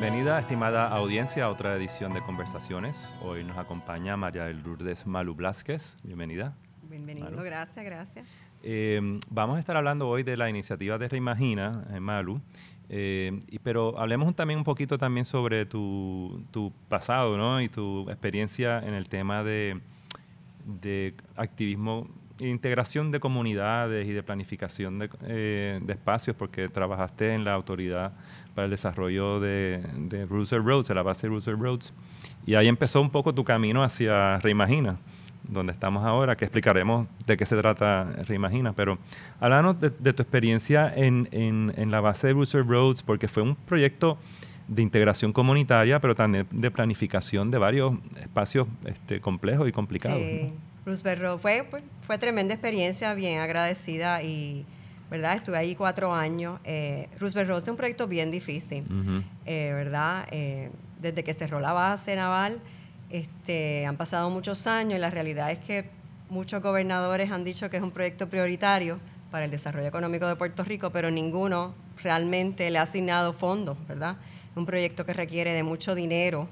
Bienvenida, estimada audiencia, a otra edición de Conversaciones. Hoy nos acompaña María del Lourdes Malu Blasquez. Bienvenida. Bienvenido, gracias, gracias. Eh, vamos a estar hablando hoy de la iniciativa de Reimagina, eh, Malu, eh, pero hablemos también un poquito también sobre tu, tu pasado ¿no? y tu experiencia en el tema de, de activismo integración de comunidades y de planificación de, eh, de, espacios, porque trabajaste en la Autoridad para el Desarrollo de, de Roads, de la base de Roads, y ahí empezó un poco tu camino hacia Reimagina, donde estamos ahora, que explicaremos de qué se trata Reimagina, pero háblanos de, de tu experiencia en, en, en, la base de Roosevelt Roads, porque fue un proyecto de integración comunitaria, pero también de planificación de varios espacios este, complejos y complicados. Sí. ¿no? Roosevelt fue, fue tremenda experiencia, bien agradecida y, ¿verdad? Estuve ahí cuatro años. Eh, Roosevelt Road es un proyecto bien difícil, uh -huh. eh, ¿verdad? Eh, desde que cerró la base naval, este, han pasado muchos años y la realidad es que muchos gobernadores han dicho que es un proyecto prioritario para el desarrollo económico de Puerto Rico, pero ninguno realmente le ha asignado fondos, ¿verdad? Un proyecto que requiere de mucho dinero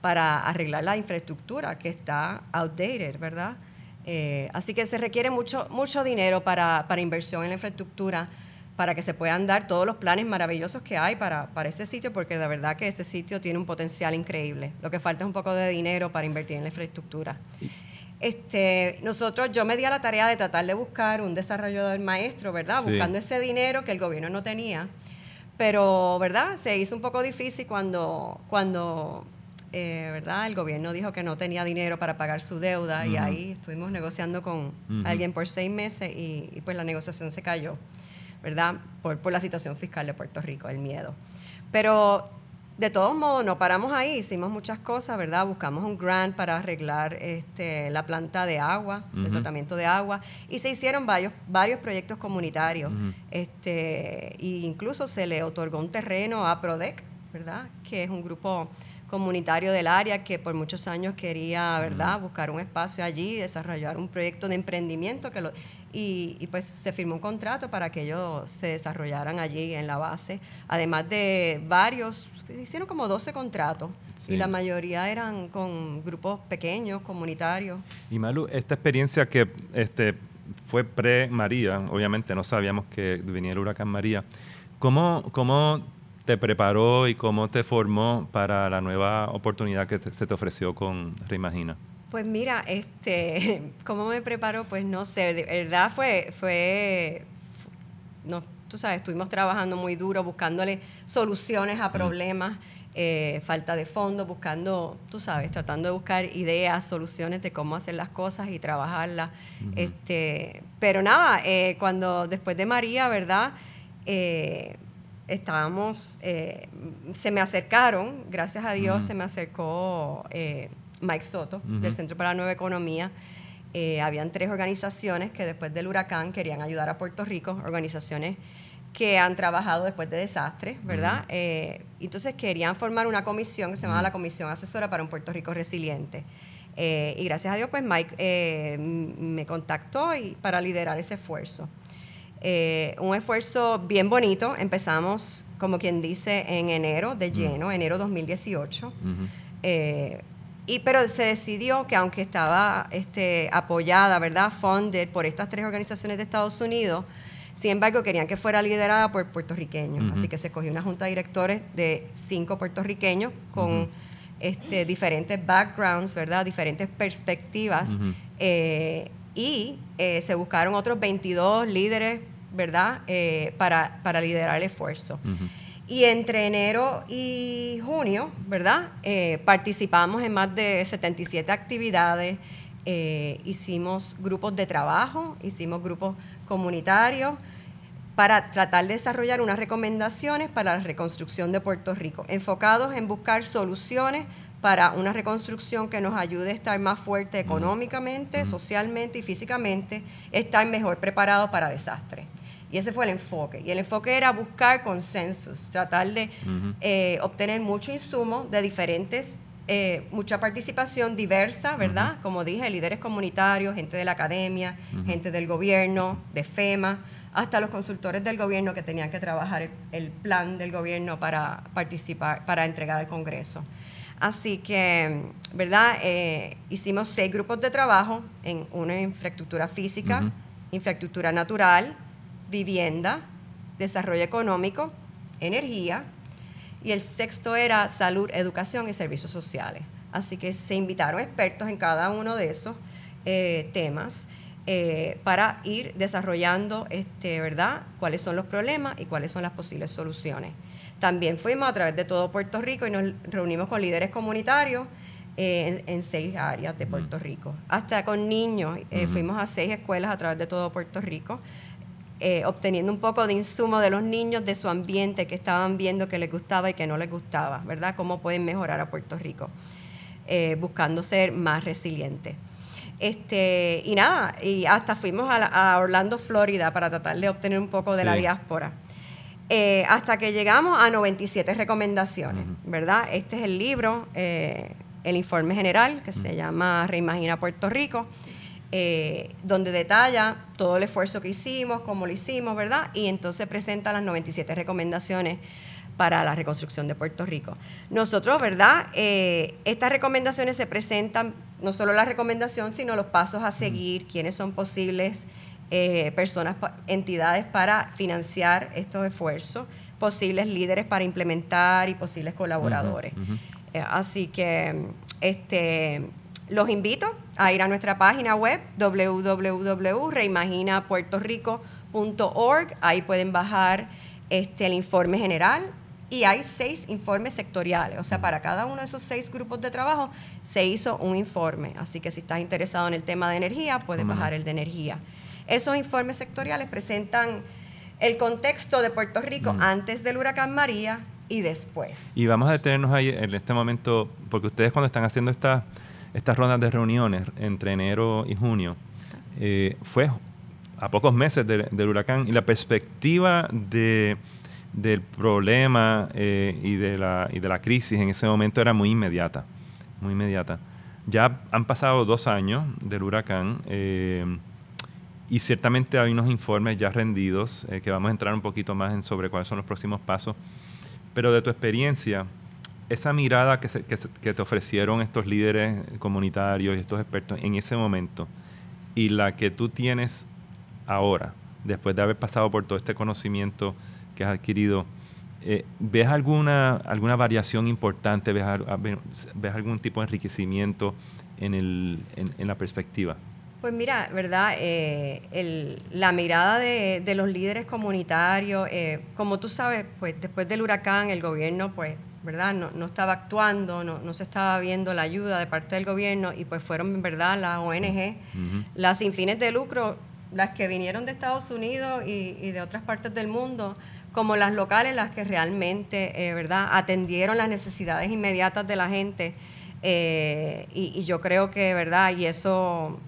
para arreglar la infraestructura que está outdated, ¿verdad? Eh, así que se requiere mucho, mucho dinero para, para, inversión en la infraestructura, para que se puedan dar todos los planes maravillosos que hay para, para ese sitio, porque de verdad que ese sitio tiene un potencial increíble. Lo que falta es un poco de dinero para invertir en la infraestructura. Este, nosotros, yo me di a la tarea de tratar de buscar un desarrollador maestro, ¿verdad? Sí. Buscando ese dinero que el gobierno no tenía. Pero, ¿verdad? Se hizo un poco difícil cuando, cuando eh, ¿verdad? El gobierno dijo que no tenía dinero para pagar su deuda uh -huh. y ahí estuvimos negociando con uh -huh. alguien por seis meses y, y, pues la negociación se cayó, ¿verdad? Por, por la situación fiscal de Puerto Rico, el miedo. Pero de todos modos, no paramos ahí, hicimos muchas cosas, ¿verdad? Buscamos un grant para arreglar este, la planta de agua, uh -huh. el tratamiento de agua, y se hicieron varios, varios proyectos comunitarios. Uh -huh. este, e incluso se le otorgó un terreno a PRODEC, ¿verdad? Que es un grupo comunitario del área que por muchos años quería, ¿verdad?, buscar un espacio allí, desarrollar un proyecto de emprendimiento que lo, y, y, pues se firmó un contrato para que ellos se desarrollaran allí en la base, además de varios, hicieron como 12 contratos sí. y la mayoría eran con grupos pequeños, comunitarios. Y Malu, esta experiencia que este, fue pre-María, obviamente no sabíamos que venía el huracán María, ¿cómo, cómo te preparó y cómo te formó para la nueva oportunidad que te, se te ofreció con Reimagina? Pues mira, este, ¿cómo me preparó? Pues no sé, de verdad fue, fue, no, tú sabes, estuvimos trabajando muy duro, buscándole soluciones a problemas, mm. eh, falta de fondos, buscando, tú sabes, tratando de buscar ideas, soluciones de cómo hacer las cosas y trabajarlas. Este, pero nada, eh, cuando después de María, ¿verdad? Eh, estábamos, eh, se me acercaron, gracias a Dios, uh -huh. se me acercó eh, Mike Soto, uh -huh. del Centro para la Nueva Economía. Eh, habían tres organizaciones que después del huracán querían ayudar a Puerto Rico, organizaciones que han trabajado después de desastres, ¿verdad? Uh -huh. entonces querían formar una comisión que se llamaba la Comisión Asesora para un Puerto Rico Resiliente. y gracias a Dios, pues Mike me contactó y, para liderar ese esfuerzo. Eh, un esfuerzo bien bonito. Empezamos, como quien dice, en enero de lleno, uh -huh. enero 2018. Uh -huh. eh, y, pero se decidió que aunque estaba este, apoyada, ¿verdad?, funded por estas tres organizaciones de Estados Unidos, sin embargo, querían que fuera liderada por puertorriqueños. Uh -huh. Así que se escogió una junta de directores de cinco puertorriqueños con este, diferentes backgrounds, ¿verdad?, diferentes perspectivas. Eh, y eh, se buscaron otros 22 líderes, ¿verdad?, eh, para, para, liderar el esfuerzo. Uh -huh. Y entre enero y junio, ¿verdad?, eh, participamos en más de 77 actividades, eh, hicimos grupos de trabajo, hicimos grupos comunitarios, para tratar de desarrollar unas recomendaciones para la reconstrucción de Puerto Rico, enfocados en buscar soluciones para una reconstrucción que nos ayude a estar más fuerte económicamente, uh -huh. socialmente y físicamente, estar mejor preparados para desastres. Y ese fue el enfoque. Y el enfoque era buscar consensos, tratar de uh -huh. eh, obtener mucho insumo de diferentes eh, mucha participación diversa, ¿verdad? Como dije, líderes comunitarios, gente de la academia, gente del gobierno, de FEMA, hasta los consultores del gobierno que tenían que trabajar el, plan del gobierno para participar, para entregar al Congreso. Así que, ¿verdad? Eh, hicimos seis grupos de trabajo en una infraestructura física, infraestructura natural, vivienda, desarrollo económico, energía, y el sexto era salud, educación y servicios sociales. Así que se invitaron expertos en cada uno de esos eh, temas eh, para ir desarrollando, este, ¿verdad?, cuáles son los problemas y cuáles son las posibles soluciones. También fuimos a través de todo Puerto Rico y nos reunimos con líderes comunitarios eh, en, seis áreas de Puerto Rico. Hasta con niños, fuimos a seis escuelas a través de todo Puerto Rico, obteniendo un poco de insumo de los niños, de su ambiente, que estaban viendo que les gustaba y que no les gustaba, ¿verdad? Cómo pueden mejorar a Puerto Rico, buscando ser más resilientes. Este, y nada, y hasta fuimos a, Orlando, Florida, para tratar de obtener un poco de la diáspora. Eh, hasta que llegamos a 97 recomendaciones, ¿verdad? Este es el libro, eh, el informe general, que se llama Reimagina Puerto Rico, eh, donde detalla todo el esfuerzo que hicimos, cómo lo hicimos, ¿verdad? Y entonces presenta las 97 recomendaciones para la reconstrucción de Puerto Rico. Nosotros, ¿verdad? estas recomendaciones se presentan no solo la recomendación, sino los pasos a seguir, quiénes son posibles eh, personas, entidades para financiar estos esfuerzos, posibles líderes para implementar y posibles colaboradores. Eh, así que este, los invito a ir a nuestra página web www.reimaginapuertorico.org. Ahí pueden bajar este, el informe general, y hay seis informes sectoriales, o sea, para cada uno de esos seis grupos de trabajo se hizo un informe. Así que si estás interesado en el tema de energía, puedes bajar el de energía. Esos informes sectoriales presentan el contexto de Puerto Rico antes del huracán María y después. Y vamos a detenernos ahí en este momento, porque ustedes cuando están haciendo estas estas rondas de reuniones entre enero y junio, eh, fue a pocos meses del huracán y la perspectiva de del problema eh, y, de la, y de la crisis en ese momento era muy inmediata, muy inmediata. Ya han pasado dos años del huracán eh, y ciertamente hay unos informes ya rendidos eh, que vamos a entrar un poquito más en sobre cuáles son los próximos pasos. Pero de tu experiencia, esa mirada que, que te ofrecieron estos líderes comunitarios y estos expertos en ese momento y la que tú tienes ahora, después de haber pasado por todo este conocimiento, que has adquirido, eh, ¿ves alguna, alguna variación importante? ¿Ves, ¿Ves, algún tipo de enriquecimiento en, el, en, la perspectiva? Pues mira, ¿verdad? Eh, el, la mirada de, de, los líderes comunitarios, eh, como tú sabes, pues después del huracán el gobierno, pues, ¿verdad? No, no estaba actuando, no, no, se estaba viendo la ayuda de parte del gobierno y pues fueron, ¿verdad? Las ONG, las sin fines de lucro, las que vinieron de Estados Unidos y, y de otras partes del mundo como las locales, las que realmente, eh, ¿verdad?, atendieron las necesidades inmediatas de la gente. Eh, y, yo creo que, ¿verdad?, y eso,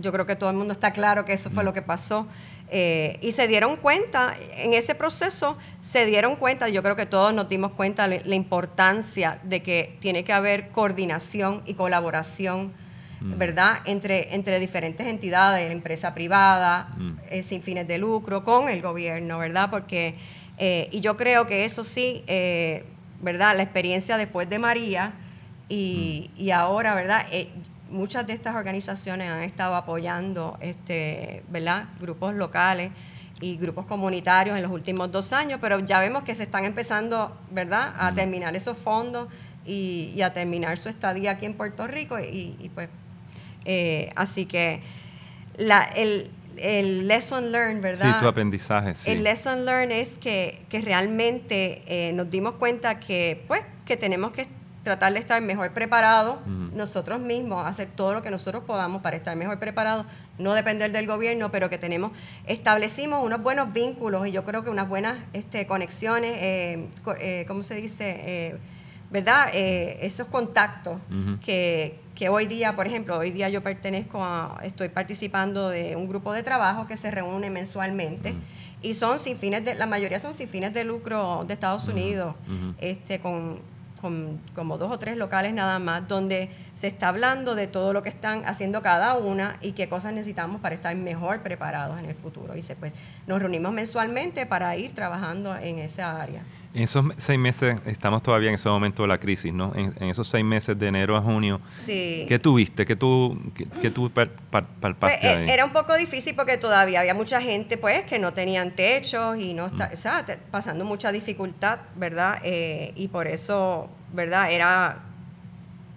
yo creo que todo el mundo está claro que eso fue lo que pasó. Eh, y se dieron cuenta, en ese proceso se dieron cuenta, yo creo que todos nos dimos cuenta de la importancia de que tiene que haber coordinación y colaboración, ¿verdad?, entre, entre diferentes entidades, la empresa privada, sin fines de lucro, con el gobierno, ¿verdad? Porque eh, y yo creo que eso sí, eh, ¿verdad? La experiencia después de María y, mm. ahora, ¿verdad? Eh, muchas de estas organizaciones han estado apoyando, este, ¿verdad? Grupos locales y grupos comunitarios en los últimos dos años, pero ya vemos que se están empezando, ¿verdad?, a terminar esos fondos y, a terminar su estadía aquí en Puerto Rico. Y, y pues, así que la, el, el lesson learned, ¿verdad? Sí, tu aprendizaje, sí. El lesson learned es que, que realmente eh, nos dimos cuenta que, pues, que tenemos que tratar de estar mejor preparados nosotros mismos, hacer todo lo que nosotros podamos para estar mejor preparados, no depender del gobierno, pero que tenemos, establecimos unos buenos vínculos y yo creo que unas buenas este, conexiones, eh, eh, ¿cómo se dice? ¿Verdad? esos contactos que, que hoy día, por ejemplo, hoy día yo pertenezco a, estoy participando de un grupo de trabajo que se reúne mensualmente y son sin fines de, la mayoría son sin fines de lucro de Estados Unidos, este, con con como dos o tres locales nada más, donde se está hablando de todo lo que están haciendo cada una y qué cosas necesitamos para estar mejor preparados en el futuro. Y se, pues nos reunimos mensualmente para ir trabajando en esa área. En esos seis meses, estamos todavía en ese momento de la crisis, ¿no? En, esos seis meses de enero a junio, sí. ¿qué tuviste? ¿Qué tú, qué, tú palpaste pues, eh, Era un poco difícil porque todavía había mucha gente, pues, que no tenían techos y no está, mm. o sea, pasando mucha dificultad, ¿verdad? Eh, y por eso, ¿verdad? Era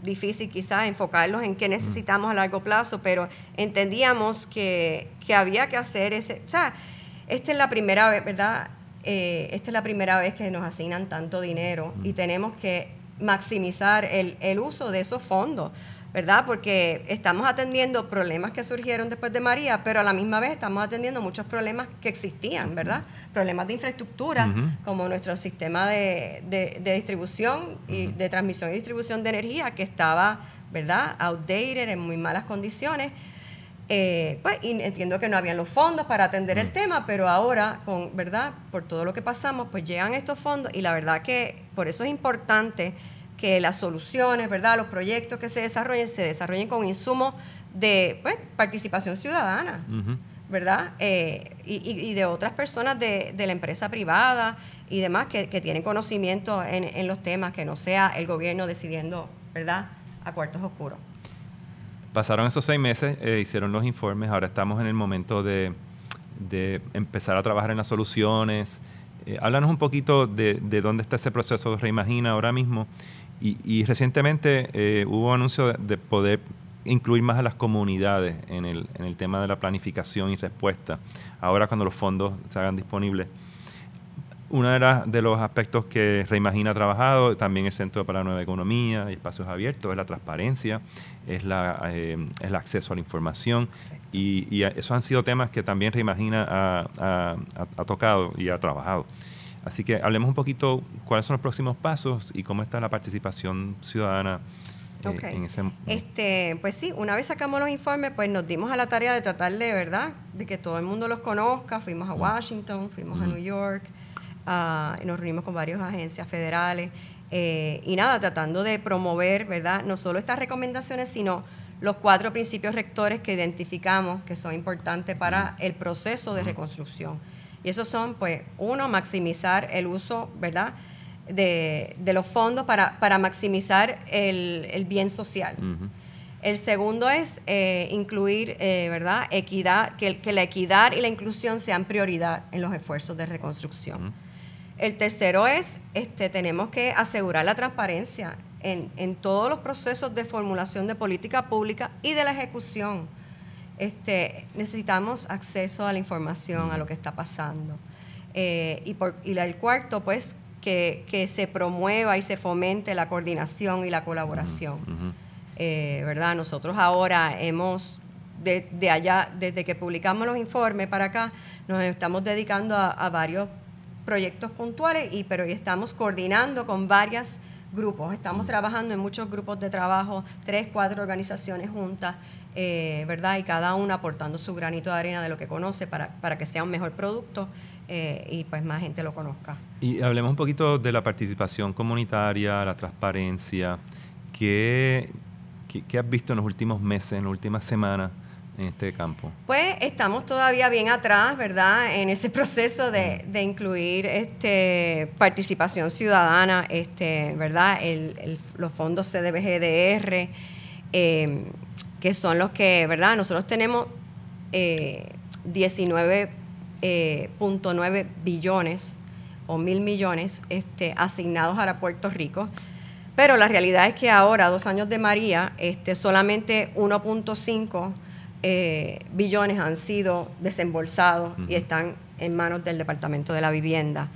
difícil quizás enfocarlos en qué mm. necesitamos a largo plazo, pero entendíamos que, que había que hacer ese, o sea, esta es la primera vez, ¿verdad? Eh, esta es la primera vez que nos asignan tanto dinero y tenemos que maximizar el, el, uso de esos fondos, ¿verdad? Porque estamos atendiendo problemas que surgieron después de María, pero a la misma vez estamos atendiendo muchos problemas que existían, ¿verdad? Problemas de infraestructura, como nuestro sistema de, de, distribución y de transmisión y distribución de energía, que estaba, ¿verdad? Outdated, en muy malas condiciones. Eh, pues, entiendo que no habían los fondos para atender el mm. tema, pero ahora, con, ¿verdad? Por todo lo que pasamos, pues llegan estos fondos y la verdad que por eso es importante que las soluciones, ¿verdad? Los proyectos que se desarrollen, se desarrollen con insumos de pues, participación ciudadana, ¿verdad? Eh, y, de otras personas de, la empresa privada y demás que, tienen conocimiento en, en los temas, que no sea el gobierno decidiendo, ¿verdad? A cuartos oscuros. Pasaron esos seis meses, eh, hicieron los informes, ahora estamos en el momento de, empezar a trabajar en las soluciones. Eh, háblanos un poquito de, dónde está ese proceso de Reimagina ahora mismo. Y, recientemente eh, hubo anuncio de, poder incluir más a las comunidades en el, en el tema de la planificación y respuesta, ahora cuando los fondos se hagan disponibles. Uno de, de, los aspectos que Reimagina ha trabajado, también el Centro para la Nueva Economía y Espacios Abiertos, es la transparencia, es la, eh, el acceso a la información. Y, y, esos han sido temas que también Reimagina ha, ha, tocado y ha trabajado. Así que hablemos un poquito cuáles son los próximos pasos y cómo está la participación ciudadana eh, en ese este Pues sí, una vez sacamos los informes, pues nos dimos a la tarea de tratar de, ¿verdad?, de que todo el mundo los conozca. Fuimos a Washington, fuimos a New York, nos reunimos con varias agencias federales eh, y nada, tratando de promover, ¿verdad? No solo estas recomendaciones, sino los cuatro principios rectores que identificamos que son importantes para el proceso de reconstrucción. Y esos son, pues, uno, maximizar el uso, ¿verdad?, de, los fondos para, para maximizar el, bien social. El segundo es eh, incluir, eh, ¿verdad?, equidad, que, que, la equidad y la inclusión sean prioridad en los esfuerzos de reconstrucción. El tercero es, este, tenemos que asegurar la transparencia en, todos los procesos de formulación de política pública y de la ejecución. Este, necesitamos acceso a la información, a lo que está pasando. Eh, y, por, y el cuarto, pues, que, se promueva y se fomente la coordinación y la colaboración. Eh, ¿Verdad? Nosotros ahora hemos, de, allá, desde que publicamos los informes para acá, nos estamos dedicando a, a varios proyectos puntuales, y, pero estamos coordinando con varios grupos. Estamos trabajando en muchos grupos de trabajo, tres, cuatro organizaciones juntas, eh, ¿verdad? Y cada una aportando su granito de arena de lo que conoce para, para que sea un mejor producto eh, y pues más gente lo conozca. Y hablemos un poquito de la participación comunitaria, la transparencia. ¿Qué, qué, qué has visto en los últimos meses, en las últimas semanas? En este campo? Pues estamos todavía bien atrás, ¿verdad? En ese proceso de, incluir este, participación ciudadana, este, ¿verdad? los fondos CDBGDR, eh, que son los que, ¿verdad? Nosotros tenemos 19.9 eh, eh, billones o mil millones este, asignados a Puerto Rico. Pero la realidad es que ahora, dos años de María, este, solamente 1.5 eh, billones han sido desembolsados y están en manos del Departamento de la Vivienda.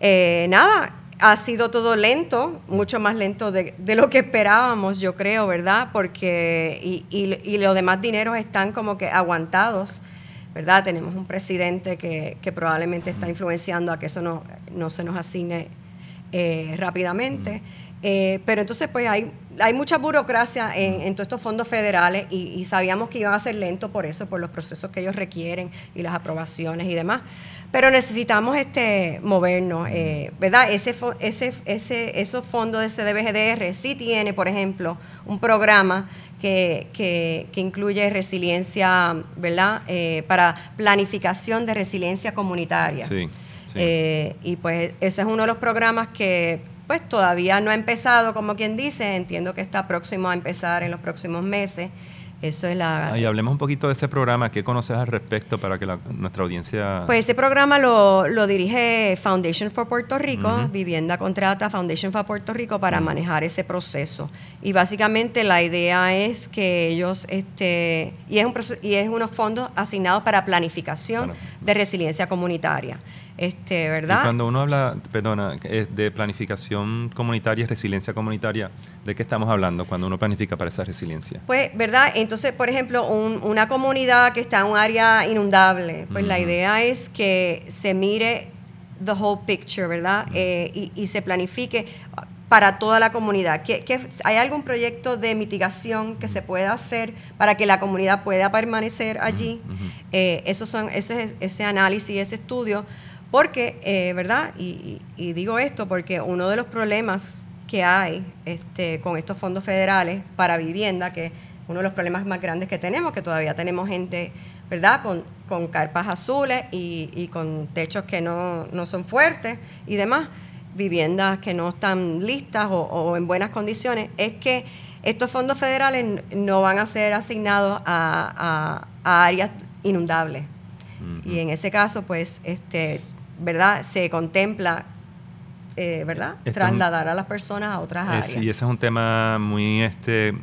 Eh, nada, ha sido todo lento, mucho más lento de, lo que esperábamos, yo creo, ¿verdad? Porque, y, los demás dineros están como que aguantados, ¿verdad? Tenemos un presidente que, probablemente está influenciando a que eso no, no se nos asigne eh, rápidamente. Eh, pero entonces, pues hay, hay mucha burocracia en, en todos estos fondos federales y, sabíamos que iban a ser lento por eso, por los procesos que ellos requieren y las aprobaciones y demás. Pero necesitamos este movernos, eh, ¿verdad? Ese, ese, ese, esos fondos de CDBGDR sí tiene, por ejemplo, un programa que, que, incluye resiliencia, ¿verdad? Eh, para planificación de resiliencia comunitaria. Sí, y pues ese es uno de los programas que pues todavía no ha empezado, como quien dice, entiendo que está próximo a empezar en los próximos meses. Eso es la... y hablemos un poquito de ese programa, ¿qué conoces al respecto para que nuestra audiencia... Pues ese programa lo, dirige Foundation for Puerto Rico, Vivienda Contrata Foundation for Puerto Rico para manejar ese proceso. Y básicamente la idea es que ellos, este, y es, un, y es unos fondos asignados para planificación de resiliencia comunitaria. Este, ¿verdad? cuando uno habla, perdona, de planificación comunitaria y resiliencia comunitaria, ¿de qué estamos hablando cuando uno planifica para esa resiliencia? Pues, ¿verdad? Entonces, por ejemplo, una comunidad que está en un área inundable, pues la idea es que se mire the whole picture, ¿verdad? Eh, y, se planifique para toda la comunidad. ¿Qué, hay algún proyecto de mitigación que se pueda hacer para que la comunidad pueda permanecer allí? Eh, esos son, ese, ese análisis, ese estudio porque, eh, ¿verdad? Y, digo esto porque uno de los problemas que hay este, con estos fondos federales para vivienda, que es uno de los problemas más grandes que tenemos, que todavía tenemos gente, ¿verdad? Con, carpas azules y, con techos que no, son fuertes y demás, viviendas que no están listas o, en buenas condiciones, es que estos fondos federales no van a ser asignados a, áreas inundables. Y en ese caso, pues, este, ¿verdad? Se contempla, eh, ¿verdad? Trasladar a las personas a otras áreas. Sí, ese es un tema muy este,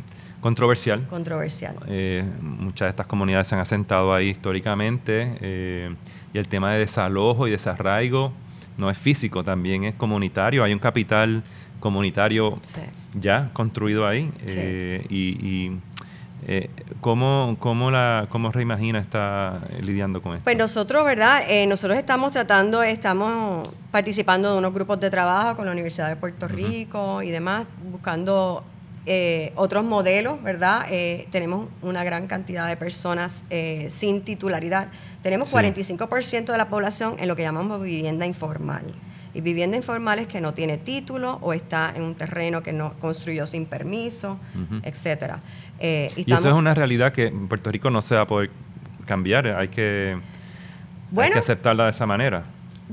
controversial. Controversial. Eh, muchas de estas comunidades se han asentado ahí históricamente eh, y el tema de desalojo y desarraigo no es físico, también es comunitario. Hay un capital comunitario ya construido ahí y eh, ¿cómo, cómo, la, ¿Cómo Reimagina está eh, lidiando con esto? Pues nosotros, ¿verdad? Eh, nosotros estamos tratando, estamos participando de unos grupos de trabajo con la Universidad de Puerto Rico y demás, buscando eh, otros modelos, ¿verdad? tenemos una gran cantidad de personas sin titularidad. Tenemos 45% de la población en lo que llamamos vivienda informal. Y vivienda informal es que no tiene título o está en un terreno que no construyó sin permiso, etcétera. Eh, y, eso es una realidad que en Puerto Rico no se va a poder cambiar, hay que, hay que aceptarla de esa manera.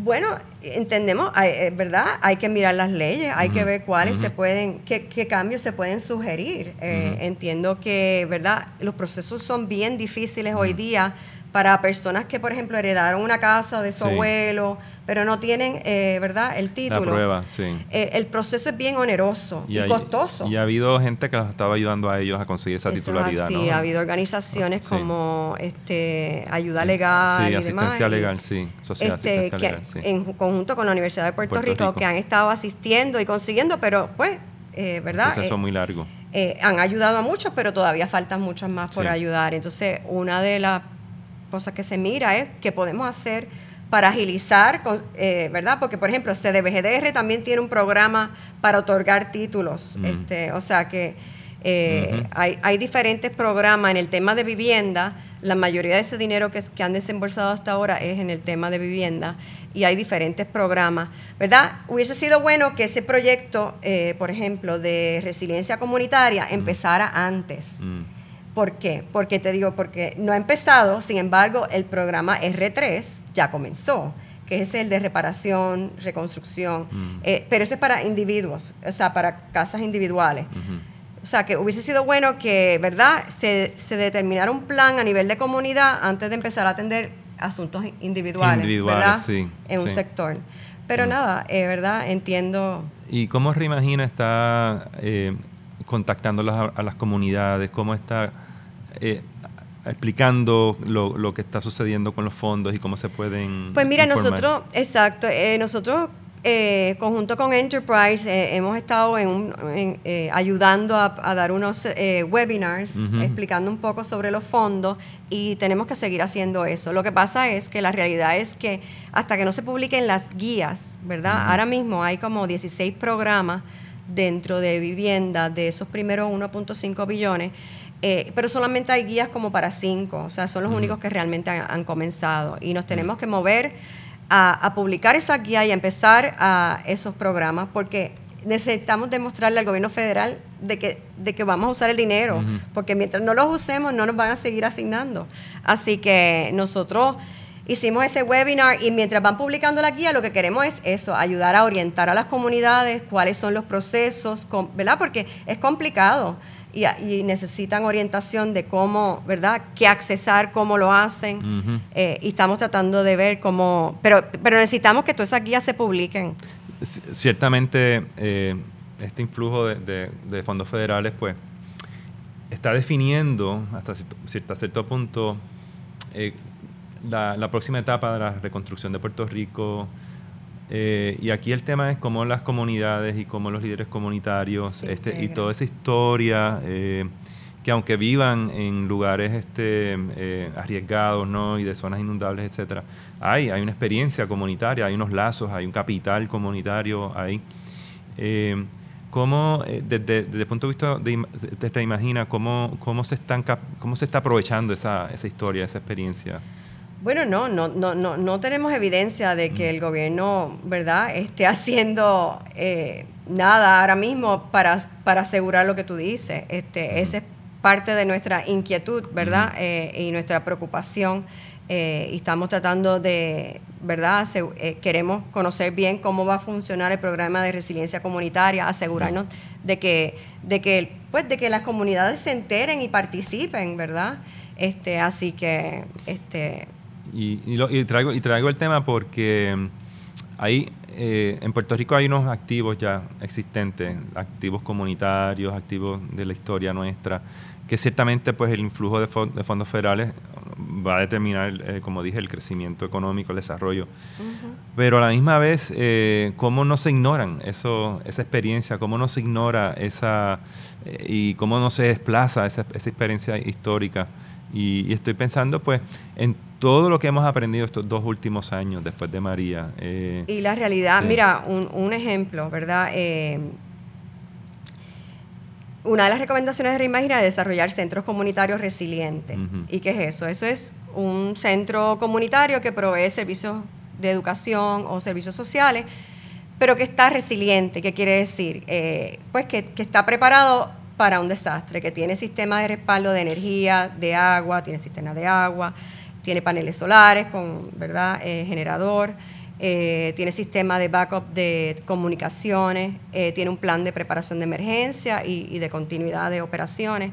Bueno, entendemos, ¿verdad? Hay que mirar las leyes, hay que ver cuáles se pueden, qué, cambios se pueden sugerir. Eh, entiendo que, ¿verdad? Los procesos son bien difíciles hoy día para personas que, por ejemplo, heredaron una casa de su abuelo, pero no tienen, eh, ¿verdad?, el título. La prueba, sí. Eh, el proceso es bien oneroso y, costoso. Y ha habido gente que los estaba ayudando a ellos a conseguir esa titularidad, Sí, ha habido organizaciones como este, Ayuda Legal sí, asistencia legal, sí. Sociedad este, asistencia legal, sí. En conjunto con la Universidad de Puerto, Rico, que han estado asistiendo y consiguiendo, pero pues, eh, ¿verdad? Un proceso muy largo. han ayudado a muchos, pero todavía faltan muchos más por ayudar. Entonces, una de las cosas que se mira es qué podemos hacer para agilizar, eh, ¿verdad? Porque, por ejemplo, CDBGDR también tiene un programa para otorgar títulos. Mm. Este, o sea que eh, hay, diferentes programas en el tema de vivienda. La mayoría de ese dinero que, que, han desembolsado hasta ahora es en el tema de vivienda y hay diferentes programas, ¿verdad? Hubiese sido bueno que ese proyecto, eh, por ejemplo, de resiliencia comunitaria mm. empezara antes. Mm. ¿Por qué? Porque te digo, porque no ha empezado, sin embargo, el programa R3 ya comenzó, que es el de reparación, reconstrucción, mm. eh, pero ese es para individuos, o sea, para casas individuales. O sea, que hubiese sido bueno que, ¿verdad?, se, determinara un plan a nivel de comunidad antes de empezar a atender asuntos individuales, ¿verdad? en un sector. Pero mm. nada, eh, ¿verdad? Entiendo. ¿Y cómo Reimagina está eh, contactando a las comunidades? ¿Cómo está eh, explicando lo, lo, que está sucediendo con los fondos y cómo se pueden. Pues mira, nosotros, exacto, eh, nosotros eh, conjunto con Enterprise eh, hemos estado en, ayudando a, dar unos webinars explicando un poco sobre los fondos y tenemos que seguir haciendo eso. Lo que pasa es que la realidad es que hasta que no se publiquen las guías, ¿verdad? Ahora mismo hay como 16 programas dentro de vivienda de esos primeros 1.5 billones, eh, pero solamente hay guías como para cinco, o sea, son los únicos que realmente han, comenzado. Y nos tenemos que mover a, publicar esa guía y a empezar a esos programas porque necesitamos demostrarle al gobierno federal de que, de que vamos a usar el dinero, porque mientras no los usemos no nos van a seguir asignando. Así que nosotros hicimos ese webinar y mientras van publicando la guía, lo que queremos es eso, ayudar a orientar a las comunidades cuáles son los procesos, ¿verdad? Porque es complicado y, necesitan orientación de cómo, ¿verdad? Qué accesar, cómo lo hacen. Eh, y estamos tratando de ver cómo, pero, pero necesitamos que todas esas guías se publiquen. Ciertamente, eh, este influjo de, fondos federales, pues, está definiendo hasta cierto, cierto punto eh, la, próxima etapa de la reconstrucción de Puerto Rico. Eh, y aquí el tema es cómo las comunidades y cómo los líderes comunitarios este, y toda esa historia, eh, que aunque vivan en lugares este, eh, arriesgados ¿no? y de zonas inundables, etcétera, hay, hay una experiencia comunitaria, hay unos lazos, hay un capital comunitario ahí. ¿Cómo, desde, desde, el punto de vista de, te imagina, cómo, cómo, se están, cómo se está aprovechando esa, esa historia, esa experiencia? Bueno, no, no, no, no, no tenemos evidencia de que el gobierno, ¿verdad?, esté haciendo eh, nada ahora mismo para, para asegurar lo que tú dices. Este, Esa es parte de nuestra inquietud, ¿verdad?, eh, y nuestra preocupación. Eh, y estamos tratando de, ¿verdad?, queremos conocer bien cómo va a funcionar el programa de resiliencia comunitaria, asegurarnos de que, de que, pues, de que las comunidades se enteren y participen, ¿verdad? Este, así que, este, y, traigo, y traigo el tema porque mm, hay, eh, en Puerto Rico hay unos activos ya existentes, activos comunitarios, activos de la historia nuestra, que ciertamente pues el influjo de, fondos federales va a determinar, eh, como dije, el crecimiento económico, el desarrollo. Pero a la misma vez, eh, ¿cómo no se ignoran eso, esa experiencia? ¿Cómo no se ignora esa y cómo no se desplaza esa, esa experiencia histórica? Y, estoy pensando pues en todo lo que hemos aprendido estos dos últimos años después de María. Eh, y la realidad, mira, un, ejemplo, ¿verdad? Eh, una de las recomendaciones de Reimagina es desarrollar centros comunitarios resilientes. ¿Y qué es eso? Eso es un centro comunitario que provee servicios de educación o servicios sociales, pero que está resiliente. ¿Qué quiere decir? Eh, pues que, que está preparado para un desastre, que tiene sistema de respaldo de energía, de agua, tiene sistema de agua, tiene paneles solares con ¿verdad? Eh, generador, eh, tiene sistema de backup de comunicaciones, eh, tiene un plan de preparación de emergencia y, de continuidad de operaciones.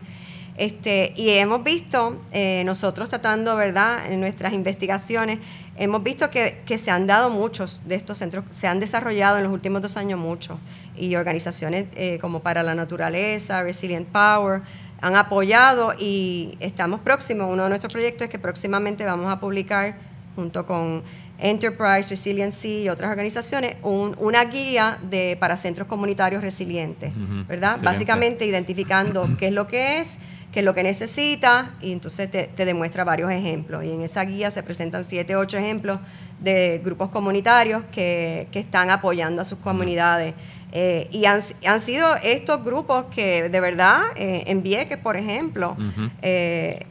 Este, y hemos visto, nosotros tratando, ¿verdad?, en nuestras investigaciones, hemos visto que, que, se han dado muchos de estos centros, se han desarrollado en los últimos dos años muchos y organizaciones como para la naturaleza, Resilient Power, han apoyado y estamos próximos. Uno de nuestros proyectos es que próximamente vamos a publicar junto con Enterprise, Resiliency y otras organizaciones, una guía de, para centros comunitarios resilientes, ¿verdad? Básicamente identificando qué es lo que es, qué es lo que necesita, y entonces te, te, demuestra varios ejemplos. Y en esa guía se presentan siete, ocho ejemplos de grupos comunitarios que, que están apoyando a sus comunidades. Eh, y han, han, sido estos grupos que de verdad, eh, en Vieques, por ejemplo, eh,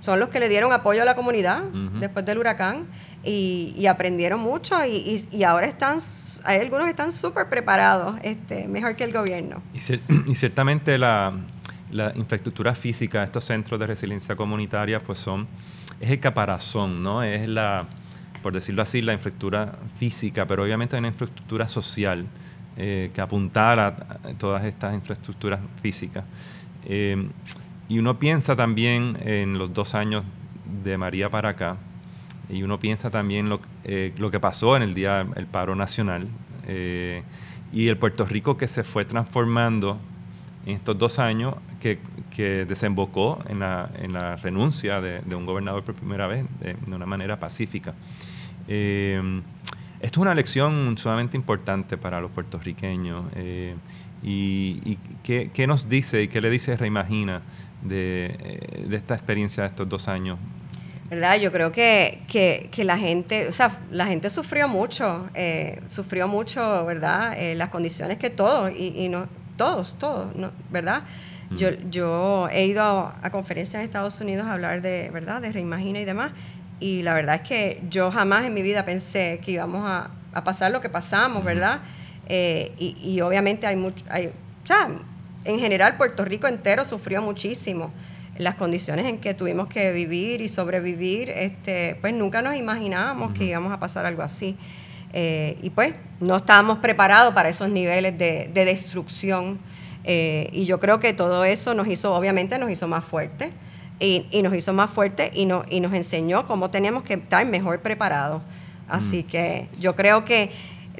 son los que le dieron apoyo a la comunidad después del huracán y, aprendieron mucho y, y, ahora están, hay algunos que están súper preparados, este, mejor que el gobierno. Y, ciertamente la, la, infraestructura física estos centros de resiliencia comunitaria pues son, es el caparazón, ¿no? Es la, por decirlo así, la infraestructura física, pero obviamente hay una infraestructura social eh, que apuntara a todas estas infraestructuras físicas. Eh, y uno piensa también en los dos años de María para acá, y uno piensa también lo, eh, lo que pasó en el día del paro nacional y el Puerto Rico que se fue transformando en estos dos años que, que desembocó en la, en la renuncia de, de, un gobernador por primera vez de, de una manera pacífica. Esto es una lección sumamente importante para los puertorriqueños. Eh, y, ¿qué, nos dice y qué le dice Reimagina de, eh, de esta experiencia de estos dos años? ¿Verdad? Yo creo que, que, la gente, o sea, la gente sufrió mucho, eh, sufrió mucho, ¿verdad? las condiciones que todos, y, y no, todos, todos, ¿verdad? Yo, yo he ido a, conferencias en Estados Unidos a hablar de, ¿verdad?, de Reimagina y demás, y la verdad es que yo jamás en mi vida pensé que íbamos a, pasar lo que pasamos, ¿verdad? Eh, y, obviamente hay mucho, hay, o sea, en general Puerto Rico entero sufrió muchísimo las condiciones en que tuvimos que vivir y sobrevivir, este, pues nunca nos imaginábamos que íbamos a pasar algo así. Eh, y pues no estábamos preparados para esos niveles de, destrucción. Eh, y yo creo que todo eso nos hizo, obviamente nos hizo más fuertes y, nos hizo más fuertes y, no, y nos enseñó cómo teníamos que estar mejor preparados. Así que yo creo que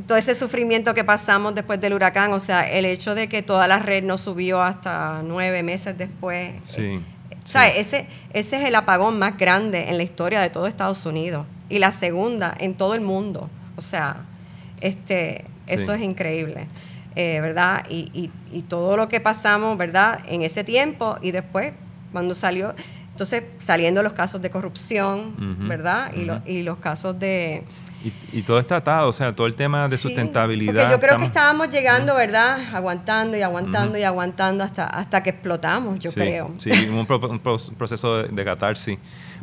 todo ese sufrimiento que pasamos después del huracán, o sea, el hecho de que toda la red no subió hasta nueve meses después. Sí. O sea, ese, ese es el apagón más grande en la historia de todo Estados Unidos y la segunda en todo el mundo. O sea, este, eso es increíble, eh, ¿verdad? Y, y, todo lo que pasamos, ¿verdad? En ese tiempo y después, cuando salió, entonces saliendo los casos de corrupción, ¿verdad? y, y los casos de y, todo está atado, o sea, todo el tema de sustentabilidad. Porque yo creo que estábamos llegando, ¿verdad? Aguantando y aguantando y aguantando hasta, hasta que explotamos, yo creo. Sí, un, proceso de, catarsis.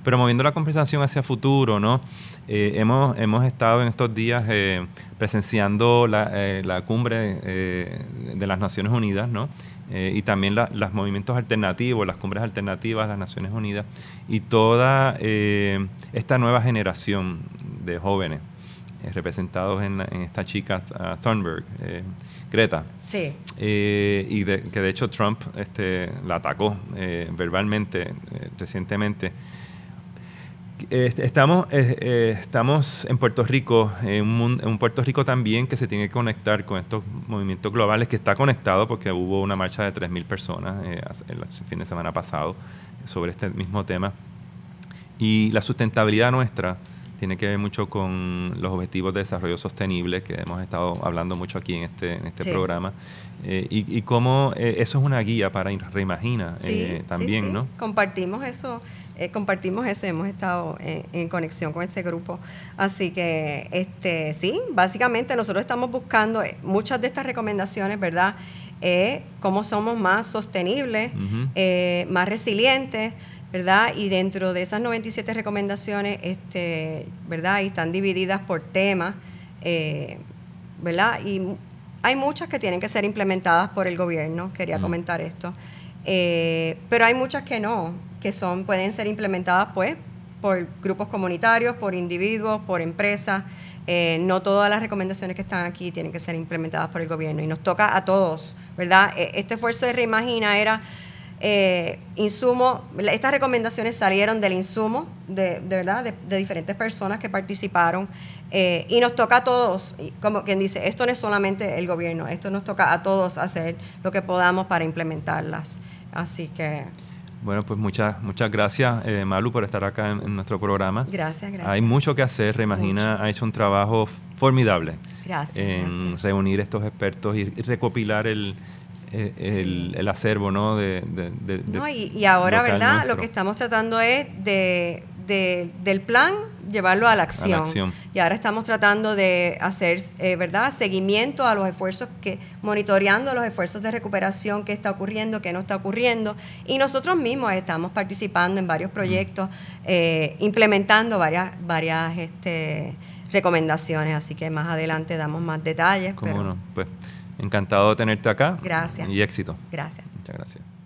Pero moviendo la conversación hacia futuro, ¿no? Eh, hemos, hemos estado en estos días eh, presenciando la, eh, la cumbre de las Naciones Unidas, ¿no? y también los movimientos alternativos, las cumbres alternativas de las Naciones Unidas y toda esta nueva generación de jóvenes representados en, esta chica uh, Thunberg, eh, Greta. Sí. Eh, y que de hecho Trump este, la atacó verbalmente recientemente. Estamos, estamos en Puerto Rico, en un, Puerto Rico también que se tiene que conectar con estos movimientos globales, que está conectado porque hubo una marcha de 3.000 personas el fin de semana pasado sobre este mismo tema. Y la sustentabilidad nuestra tiene que ver mucho con los objetivos de desarrollo sostenible que hemos estado hablando mucho aquí en este, en este programa eh, y, y, cómo eh, eso es una guía para Reimagina eh, también, ¿no? Compartimos eso, compartimos eso, hemos estado en, conexión con ese grupo, así que este sí, básicamente nosotros estamos buscando muchas de estas recomendaciones, ¿verdad? cómo somos más sostenibles, más resilientes ¿verdad? Y dentro de esas 97 recomendaciones, este, ¿verdad? Y están divididas por temas, eh, ¿verdad? Y hay muchas que tienen que ser implementadas por el gobierno, quería comentar esto, eh, pero hay muchas que no, que son, pueden ser implementadas pues por grupos comunitarios, por individuos, por empresas. Eh, no todas las recomendaciones que están aquí tienen que ser implementadas por el gobierno y nos toca a todos, ¿verdad? E, este esfuerzo de Reimagina era eh, insumo, estas recomendaciones salieron del insumo de, verdad de, diferentes personas que participaron eh, y nos toca a todos, como quien dice, esto no es solamente el gobierno, esto nos toca a todos hacer lo que podamos para implementarlas. Así que... Bueno, pues muchas muchas gracias, eh, Malu, por estar acá en, nuestro programa. Gracias, gracias. Hay mucho que hacer. Reimagina ha hecho un trabajo formidable gracias, en reunir estos expertos y recopilar el, eh, el, acervo ¿no? De, no, y, ahora, ¿verdad? Lo que estamos tratando es de, del plan llevarlo a la, acción. Y ahora estamos tratando de hacer, eh, ¿verdad?, seguimiento a los esfuerzos que, monitoreando los esfuerzos de recuperación que está ocurriendo, que no está ocurriendo. Y nosotros mismos estamos participando en varios proyectos, eh, implementando varias, varias este, recomendaciones. Así que más adelante damos más detalles. ¿Cómo no? Pues Encantado de tenerte acá. Gracias. Y éxito. Gracias. Muchas gracias.